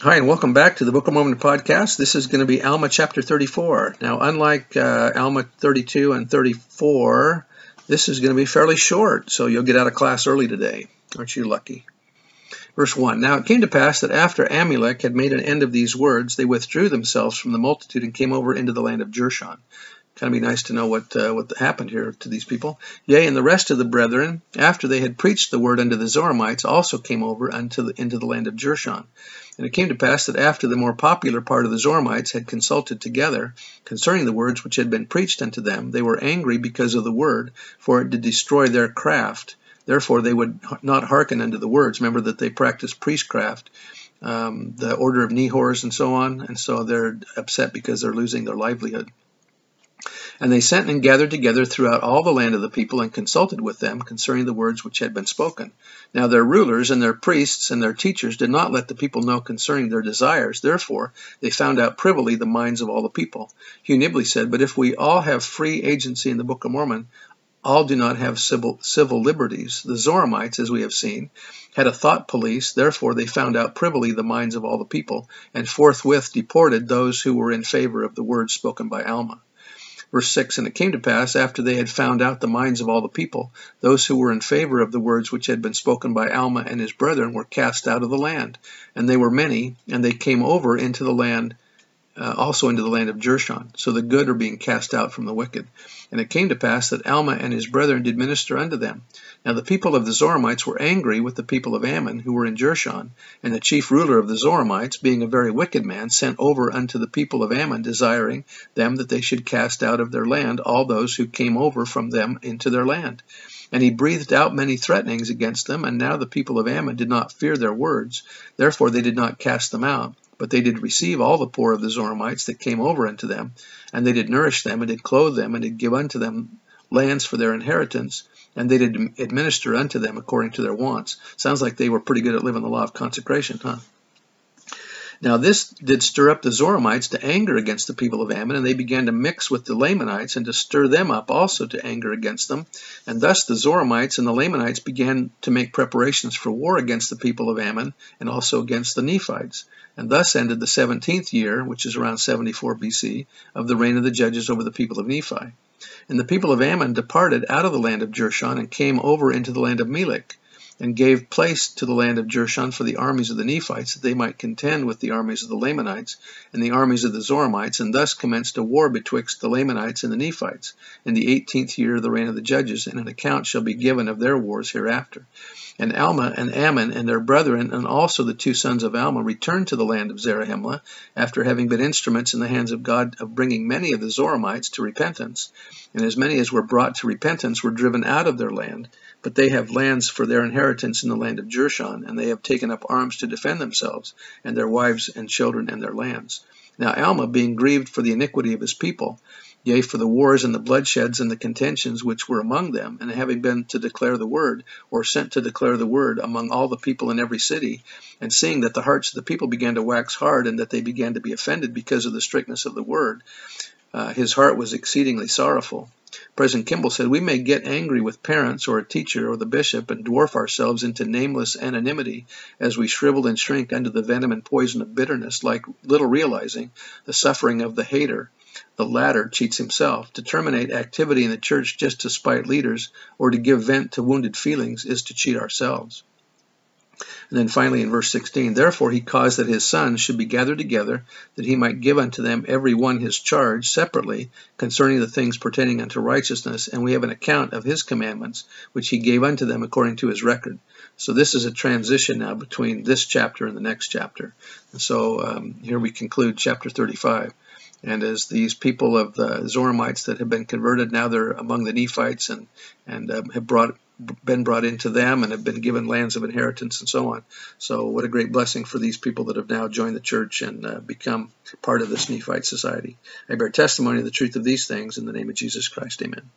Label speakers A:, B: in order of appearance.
A: Hi, and welcome back to the Book of Mormon podcast. This is going to be Alma chapter 34. Now, unlike uh, Alma 32 and 34, this is going to be fairly short, so you'll get out of class early today. Aren't you lucky? Verse 1 Now it came to pass that after Amulek had made an end of these words, they withdrew themselves from the multitude and came over into the land of Jershon. Kind of be nice to know what uh, what happened here to these people. Yea, and the rest of the brethren, after they had preached the word unto the Zoramites, also came over unto the, into the land of Jershon. And it came to pass that after the more popular part of the Zoramites had consulted together concerning the words which had been preached unto them, they were angry because of the word, for it did destroy their craft. Therefore they would not hearken unto the words. Remember that they practiced priestcraft, um, the order of Nehors and so on, and so they're upset because they're losing their livelihood. And they sent and gathered together throughout all the land of the people and consulted with them concerning the words which had been spoken. Now their rulers and their priests and their teachers did not let the people know concerning their desires. Therefore they found out privily the minds of all the people. Hugh Nibley said, But if we all have free agency in the Book of Mormon, all do not have civil, civil liberties. The Zoramites, as we have seen, had a thought police, therefore they found out privily the minds of all the people, and forthwith deported those who were in favor of the words spoken by Alma. Verse 6 And it came to pass, after they had found out the minds of all the people, those who were in favor of the words which had been spoken by Alma and his brethren were cast out of the land. And they were many, and they came over into the land, uh, also into the land of Jershon. So the good are being cast out from the wicked. And it came to pass that Alma and his brethren did minister unto them. Now the people of the Zoramites were angry with the people of Ammon, who were in Jershon, and the chief ruler of the Zoramites, being a very wicked man, sent over unto the people of Ammon, desiring them that they should cast out of their land all those who came over from them into their land. And he breathed out many threatenings against them, and now the people of Ammon did not fear their words, therefore they did not cast them out. But they did receive all the poor of the Zoramites that came over unto them, and they did nourish them, and did clothe them, and did give unto them lands for their inheritance, and they did administer unto them according to their wants. Sounds like they were pretty good at living the law of consecration, huh? Now this did stir up the Zoramites to anger against the people of Ammon, and they began to mix with the Lamanites and to stir them up also to anger against them. And thus the Zoramites and the Lamanites began to make preparations for war against the people of Ammon and also against the Nephites. And thus ended the 17th year, which is around 74 BC, of the reign of the judges over the people of Nephi. And the people of Ammon departed out of the land of Jershon and came over into the land of Melech and gave place to the land of Jershon for the armies of the Nephites, that they might contend with the armies of the Lamanites and the armies of the Zoramites, and thus commenced a war betwixt the Lamanites and the Nephites, in the eighteenth year of the reign of the judges, and an account shall be given of their wars hereafter. And Alma and Ammon and their brethren, and also the two sons of Alma, returned to the land of Zarahemla, after having been instruments in the hands of God of bringing many of the Zoramites to repentance. And as many as were brought to repentance were driven out of their land, but they have lands for their inheritance in the land of Jershon, and they have taken up arms to defend themselves, and their wives and children and their lands. Now Alma, being grieved for the iniquity of his people, yea, for the wars and the bloodsheds and the contentions which were among them, and having been to declare the word, or sent to declare the word among all the people in every city, and seeing that the hearts of the people began to wax hard, and that they began to be offended because of the strictness of the word, uh, his heart was exceedingly sorrowful. President Kimball said, We may get angry with parents or a teacher or the bishop and dwarf ourselves into nameless anonymity as we shrivel and shrink under the venom and poison of bitterness, like little realizing the suffering of the hater. The latter cheats himself. To terminate activity in the church just to spite leaders or to give vent to wounded feelings is to cheat ourselves. And then finally in verse 16, Therefore he caused that his sons should be gathered together, that he might give unto them every one his charge separately concerning the things pertaining unto righteousness, and we have an account of his commandments, which he gave unto them according to his record. So this is a transition now between this chapter and the next chapter. And so um, here we conclude chapter 35. And as these people of the Zoramites that have been converted, now they're among the Nephites and, and um, have brought been brought into them and have been given lands of inheritance and so on. So, what a great blessing for these people that have now joined the church and uh, become part of this Nephite society. I bear testimony of the truth of these things in the name of Jesus Christ. Amen.